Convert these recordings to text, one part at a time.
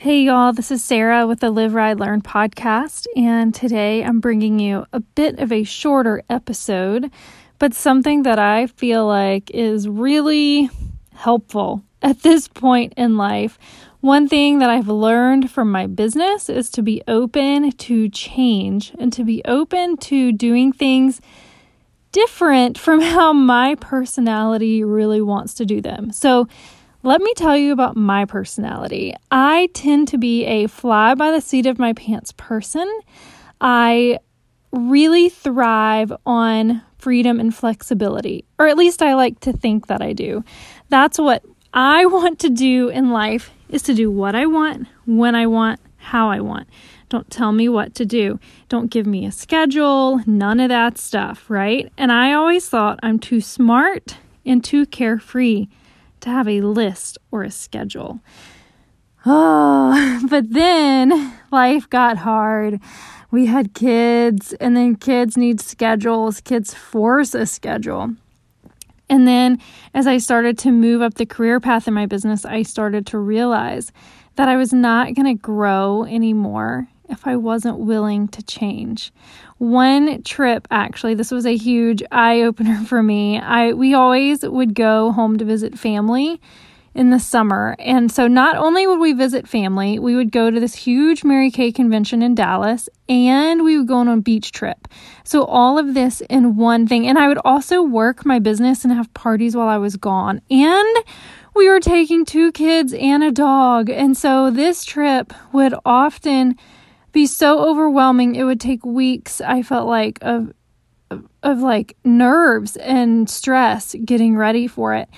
Hey, y'all, this is Sarah with the Live, Ride, Learn podcast, and today I'm bringing you a bit of a shorter episode, but something that I feel like is really helpful at this point in life. One thing that I've learned from my business is to be open to change and to be open to doing things different from how my personality really wants to do them. So, let me tell you about my personality. I tend to be a fly by the seat of my pants person. I really thrive on freedom and flexibility, or at least I like to think that I do. That's what I want to do in life is to do what I want, when I want, how I want. Don't tell me what to do. Don't give me a schedule, none of that stuff, right? And I always thought I'm too smart and too carefree to have a list or a schedule. Oh, but then life got hard. We had kids, and then kids need schedules. Kids force a schedule. And then as I started to move up the career path in my business, I started to realize that I was not going to grow anymore if I wasn't willing to change. One trip actually, this was a huge eye opener for me. I we always would go home to visit family in the summer. And so not only would we visit family, we would go to this huge Mary Kay convention in Dallas and we would go on a beach trip. So all of this in one thing. And I would also work my business and have parties while I was gone. And we were taking two kids and a dog. And so this trip would often be so overwhelming. It would take weeks, I felt like, of of like nerves and stress getting ready for it.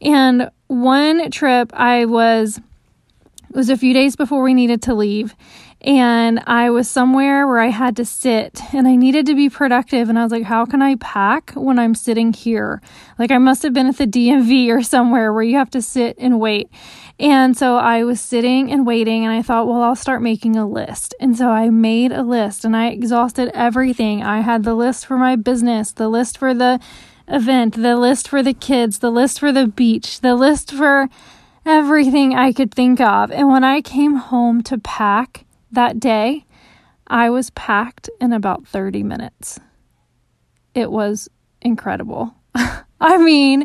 And one trip I was it was a few days before we needed to leave and I was somewhere where I had to sit and I needed to be productive. And I was like, how can I pack when I'm sitting here? Like, I must have been at the DMV or somewhere where you have to sit and wait. And so I was sitting and waiting, and I thought, well, I'll start making a list. And so I made a list and I exhausted everything. I had the list for my business, the list for the event, the list for the kids, the list for the beach, the list for everything I could think of. And when I came home to pack, that day, I was packed in about 30 minutes. It was incredible. I mean,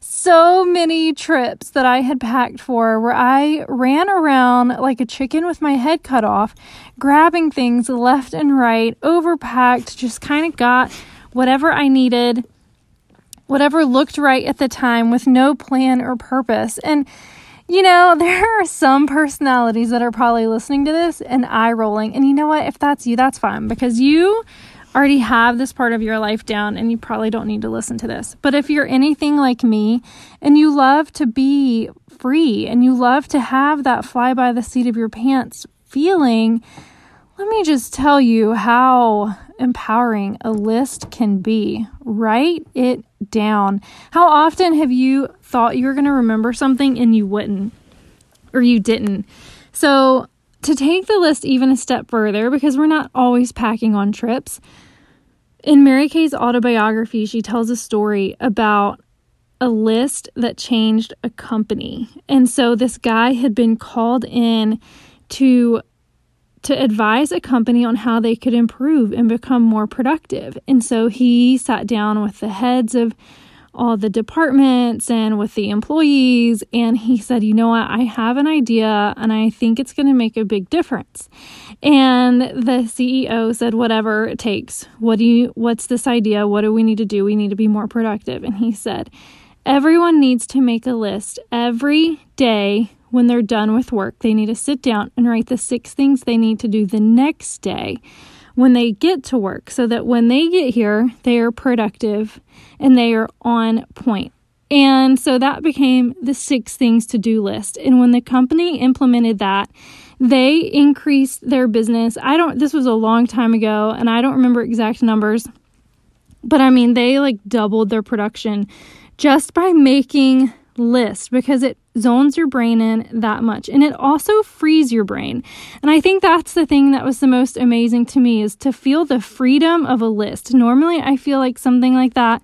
so many trips that I had packed for where I ran around like a chicken with my head cut off, grabbing things left and right, overpacked, just kind of got whatever I needed, whatever looked right at the time with no plan or purpose. And you know, there are some personalities that are probably listening to this and eye rolling. And you know what? If that's you, that's fine because you already have this part of your life down and you probably don't need to listen to this. But if you're anything like me and you love to be free and you love to have that fly by the seat of your pants feeling, let me just tell you how empowering a list can be. Write it down. How often have you thought you were going to remember something and you wouldn't or you didn't? So, to take the list even a step further, because we're not always packing on trips, in Mary Kay's autobiography, she tells a story about a list that changed a company. And so this guy had been called in to to advise a company on how they could improve and become more productive. And so he sat down with the heads of all the departments and with the employees and he said, "You know what? I have an idea and I think it's going to make a big difference." And the CEO said, "Whatever it takes. What do you what's this idea? What do we need to do? We need to be more productive." And he said, "Everyone needs to make a list every day when they're done with work. They need to sit down and write the six things they need to do the next day when they get to work so that when they get here, they are productive and they are on point. And so that became the six things to do list. And when the company implemented that, they increased their business. I don't, this was a long time ago and I don't remember exact numbers, but I mean, they like doubled their production just by making lists because it zones your brain in that much and it also frees your brain. And I think that's the thing that was the most amazing to me is to feel the freedom of a list. Normally, I feel like something like that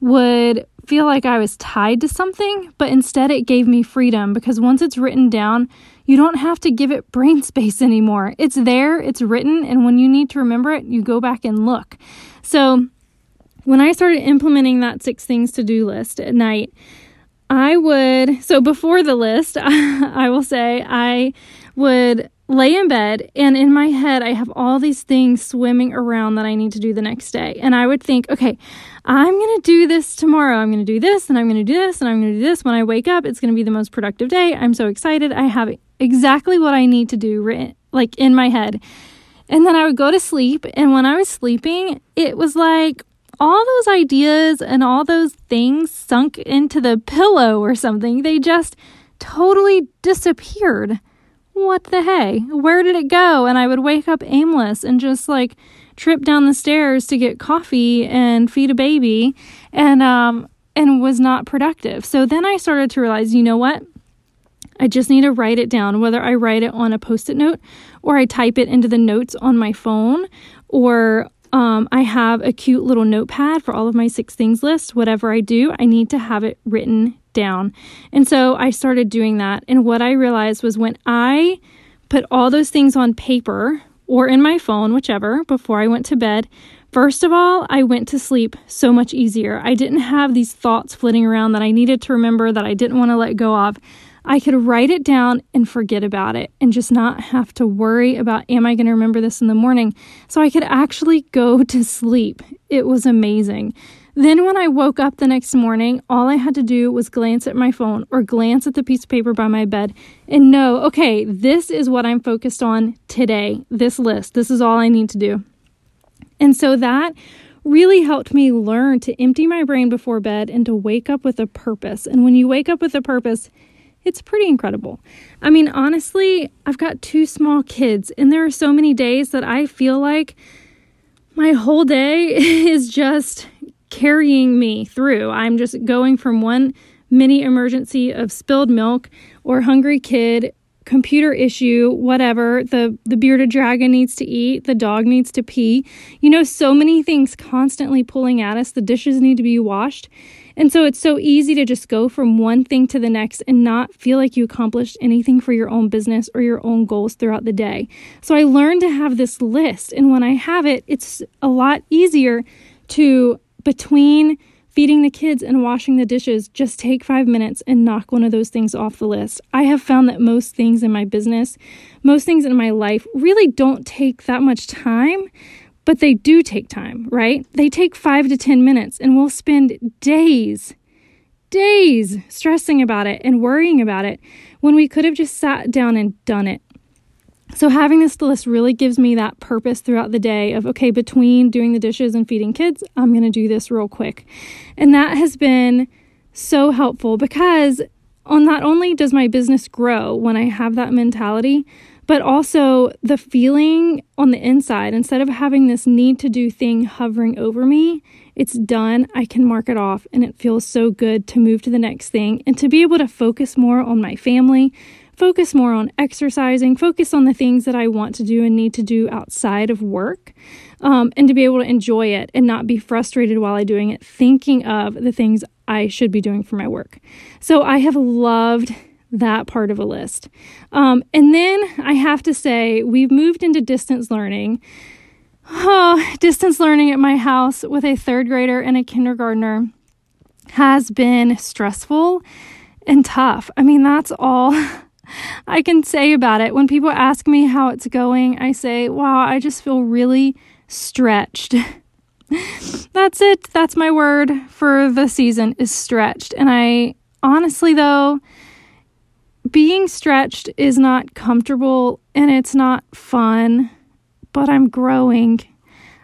would feel like I was tied to something, but instead it gave me freedom because once it's written down, You don't have to give it brain space anymore. It's there, it's written, and when you need to remember it, you go back and look. So, when I started implementing that six things to do list at night, I would, so before the list, I will say I would lay in bed and in my head I have all these things swimming around that I need to do the next day. And I would think, okay, I'm going to do this tomorrow. I'm going to do this and I'm going to do this and I'm going to do this. When I wake up, it's going to be the most productive day. I'm so excited. I have exactly what I need to do written like in my head. And then I would go to sleep and when I was sleeping, it was like all those ideas and all those things sunk into the pillow or something. They just totally disappeared. What the hey? Where did it go? And I would wake up aimless and just like trip down the stairs to get coffee and feed a baby and um and was not productive. So then I started to realize, you know what? I just need to write it down, whether I write it on a post it note or I type it into the notes on my phone or um, I have a cute little notepad for all of my six things list. Whatever I do, I need to have it written down. And so I started doing that. And what I realized was when I put all those things on paper or in my phone, whichever, before I went to bed, first of all, I went to sleep so much easier. I didn't have these thoughts flitting around that I needed to remember that I didn't want to let go of. I could write it down and forget about it and just not have to worry about, am I going to remember this in the morning? So I could actually go to sleep. It was amazing. Then, when I woke up the next morning, all I had to do was glance at my phone or glance at the piece of paper by my bed and know, okay, this is what I'm focused on today. This list, this is all I need to do. And so that really helped me learn to empty my brain before bed and to wake up with a purpose. And when you wake up with a purpose, it's pretty incredible. I mean, honestly, I've got two small kids, and there are so many days that I feel like my whole day is just carrying me through. I'm just going from one mini emergency of spilled milk or hungry kid computer issue whatever the the bearded dragon needs to eat the dog needs to pee you know so many things constantly pulling at us the dishes need to be washed and so it's so easy to just go from one thing to the next and not feel like you accomplished anything for your own business or your own goals throughout the day. So I learned to have this list. And when I have it, it's a lot easier to, between feeding the kids and washing the dishes, just take five minutes and knock one of those things off the list. I have found that most things in my business, most things in my life really don't take that much time but they do take time, right? They take five to 10 minutes, and we'll spend days, days stressing about it and worrying about it when we could have just sat down and done it. So, having this list really gives me that purpose throughout the day of, okay, between doing the dishes and feeding kids, I'm going to do this real quick. And that has been so helpful because on not only does my business grow when I have that mentality, but also the feeling on the inside, instead of having this need to do thing hovering over me, it's done. I can mark it off, and it feels so good to move to the next thing and to be able to focus more on my family, focus more on exercising, focus on the things that I want to do and need to do outside of work, um, and to be able to enjoy it and not be frustrated while I'm doing it, thinking of the things I should be doing for my work. So I have loved that part of a list. Um, and then I have to say, we've moved into distance learning. Oh, distance learning at my house with a third grader and a kindergartner has been stressful and tough. I mean, that's all I can say about it. When people ask me how it's going, I say, wow, I just feel really stretched. that's it. That's my word for the season is stretched. And I honestly, though, being stretched is not comfortable and it's not fun, but I'm growing.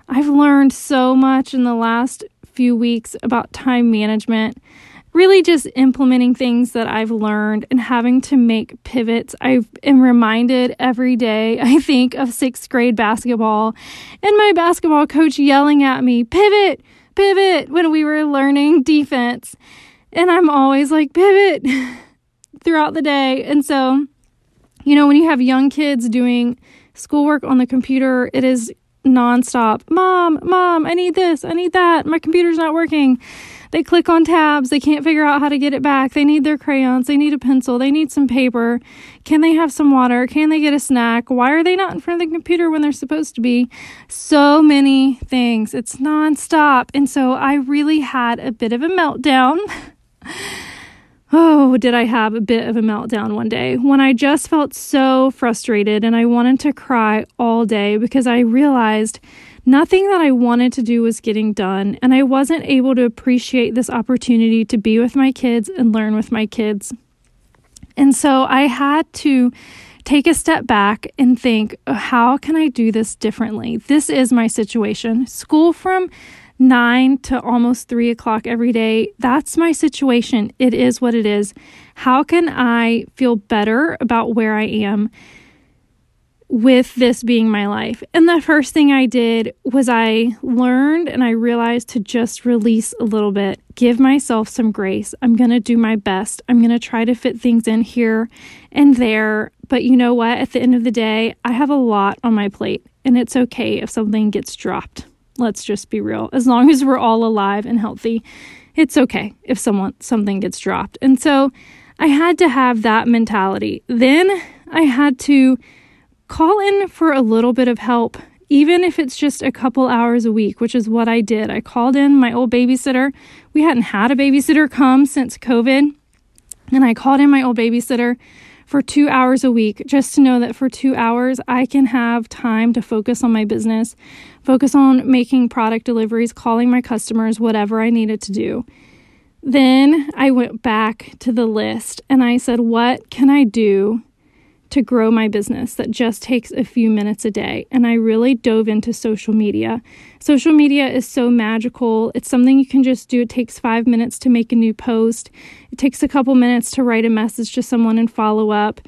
I've learned so much in the last few weeks about time management, really just implementing things that I've learned and having to make pivots. I am reminded every day, I think, of sixth grade basketball and my basketball coach yelling at me, pivot, pivot, when we were learning defense. And I'm always like, pivot. throughout the day. And so, you know, when you have young kids doing schoolwork on the computer, it is nonstop. Mom, mom, I need this, I need that. My computer's not working. They click on tabs. They can't figure out how to get it back. They need their crayons. They need a pencil. They need some paper. Can they have some water? Can they get a snack? Why are they not in front of the computer when they're supposed to be? So many things. It's nonstop. And so I really had a bit of a meltdown. Oh, did I have a bit of a meltdown one day when I just felt so frustrated and I wanted to cry all day because I realized nothing that I wanted to do was getting done, and I wasn't able to appreciate this opportunity to be with my kids and learn with my kids. And so I had to take a step back and think, oh, how can I do this differently? This is my situation. School from nine to almost three o'clock every day. That's my situation. It is what it is. How can I feel better about where I am? with this being my life. And the first thing I did was I learned and I realized to just release a little bit, give myself some grace. I'm going to do my best. I'm going to try to fit things in here and there. But you know what? At the end of the day, I have a lot on my plate, and it's okay if something gets dropped. Let's just be real. As long as we're all alive and healthy, it's okay if someone something gets dropped. And so I had to have that mentality. Then I had to call in for a little bit of help, even if it's just a couple hours a week, which is what I did. I called in my old babysitter. We hadn't had a babysitter come since COVID. And I called in my old babysitter for two hours a week just to know that for two hours I can have time to focus on my business, focus on making product deliveries, calling my customers, whatever I needed to do. Then I went back to the list and I said, What can I do to grow my business that just takes a few minutes a day. And I really dove into social media. Social media is so magical. It's something you can just do. It takes five minutes to make a new post, it takes a couple minutes to write a message to someone and follow up.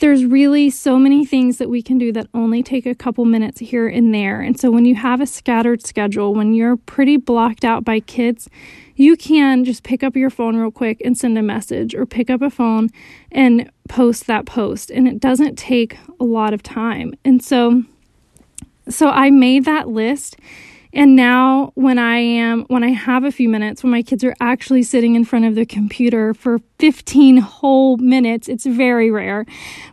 There's really so many things that we can do that only take a couple minutes here and there. And so when you have a scattered schedule, when you're pretty blocked out by kids, you can just pick up your phone real quick and send a message or pick up a phone and post that post and it doesn't take a lot of time. And so so I made that list and now when I am when I have a few minutes when my kids are actually sitting in front of the computer for 15 whole minutes, it's very rare.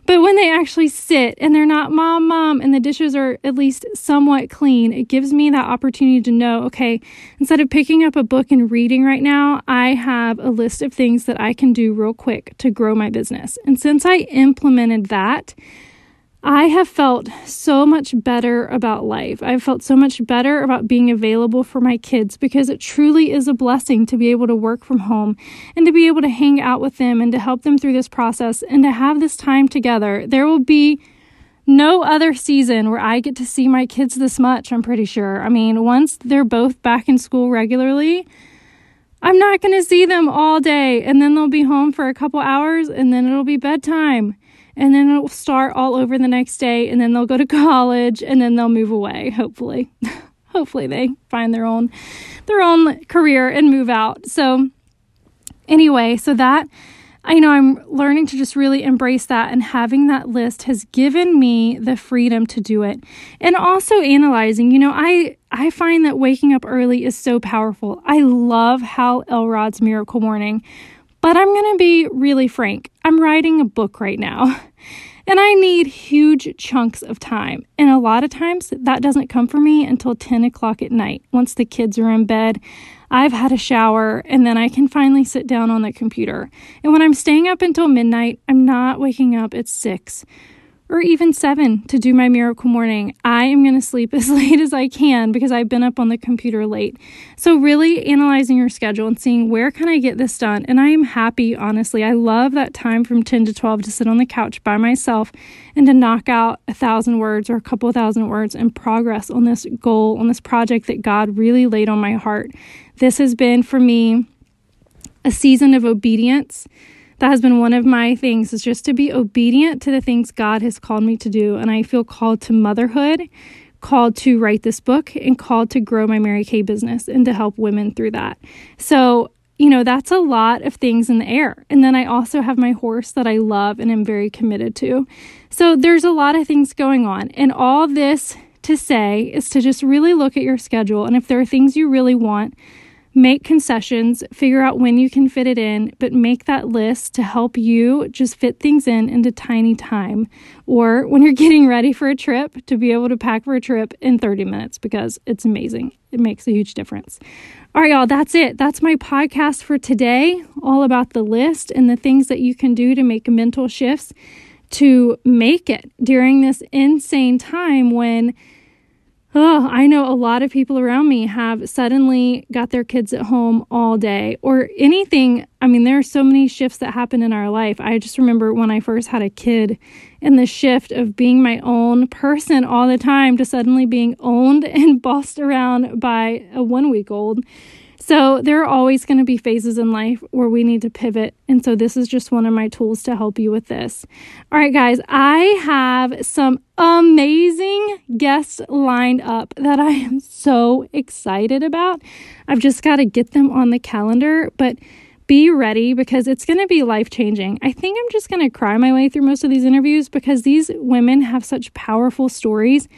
But when they actually sit and they're not mom mom and the dishes are at least somewhat clean, it gives me that opportunity to know, okay, instead of picking up a book and reading right now, I have a list of things that I can do real quick to grow my business. And since I implemented that, I have felt so much better about life. I've felt so much better about being available for my kids because it truly is a blessing to be able to work from home and to be able to hang out with them and to help them through this process and to have this time together. There will be no other season where I get to see my kids this much, I'm pretty sure. I mean, once they're both back in school regularly, I'm not going to see them all day and then they'll be home for a couple hours and then it'll be bedtime and then it'll start all over the next day and then they'll go to college and then they'll move away hopefully hopefully they find their own their own career and move out so anyway so that I know I'm learning to just really embrace that, and having that list has given me the freedom to do it. And also analyzing, you know, I I find that waking up early is so powerful. I love Hal Elrod's Miracle Morning, but I'm going to be really frank. I'm writing a book right now. And I need huge chunks of time. And a lot of times that doesn't come for me until 10 o'clock at night. Once the kids are in bed, I've had a shower, and then I can finally sit down on the computer. And when I'm staying up until midnight, I'm not waking up at 6 or even seven to do my miracle morning. I am going to sleep as late as I can because I've been up on the computer late. So really analyzing your schedule and seeing where can I get this done. And I am happy, honestly. I love that time from 10 to 12 to sit on the couch by myself and to knock out a thousand words or a couple thousand words and progress on this goal, on this project that God really laid on my heart. This has been for me a season of obedience that has been one of my things is just to be obedient to the things God has called me to do. And I feel called to motherhood, called to write this book, and called to grow my Mary Kay business and to help women through that. So, you know, that's a lot of things in the air. And then I also have my horse that I love and am very committed to. So there's a lot of things going on. And all this to say is to just really look at your schedule. And if there are things you really want, make concessions, figure out when you can fit it in, but make that list to help you just fit things in into tiny time. Or when you're getting ready for a trip, to be able to pack for a trip in 30 minutes because it's amazing. It makes a huge difference. All right, y'all, that's it. That's my podcast for today, all about the list and the things that you can do to make mental shifts to make it during this insane time when Oh, I know a lot of people around me have suddenly got their kids at home all day or anything. I mean, there are so many shifts that happen in our life. I just remember when I first had a kid and the shift of being my own person all the time to suddenly being owned and bossed around by a one week old. So, there are always going to be phases in life where we need to pivot. And so, this is just one of my tools to help you with this. All right, guys, I have some amazing guests lined up that I am so excited about. I've just got to get them on the calendar, but be ready because it's going to be life changing. I think I'm just going to cry my way through most of these interviews because these women have such powerful stories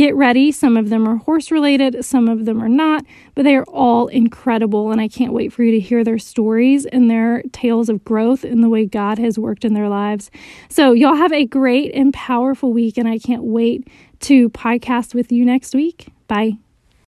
Get ready. Some of them are horse related, some of them are not, but they are all incredible. And I can't wait for you to hear their stories and their tales of growth and the way God has worked in their lives. So, y'all have a great and powerful week. And I can't wait to podcast with you next week. Bye.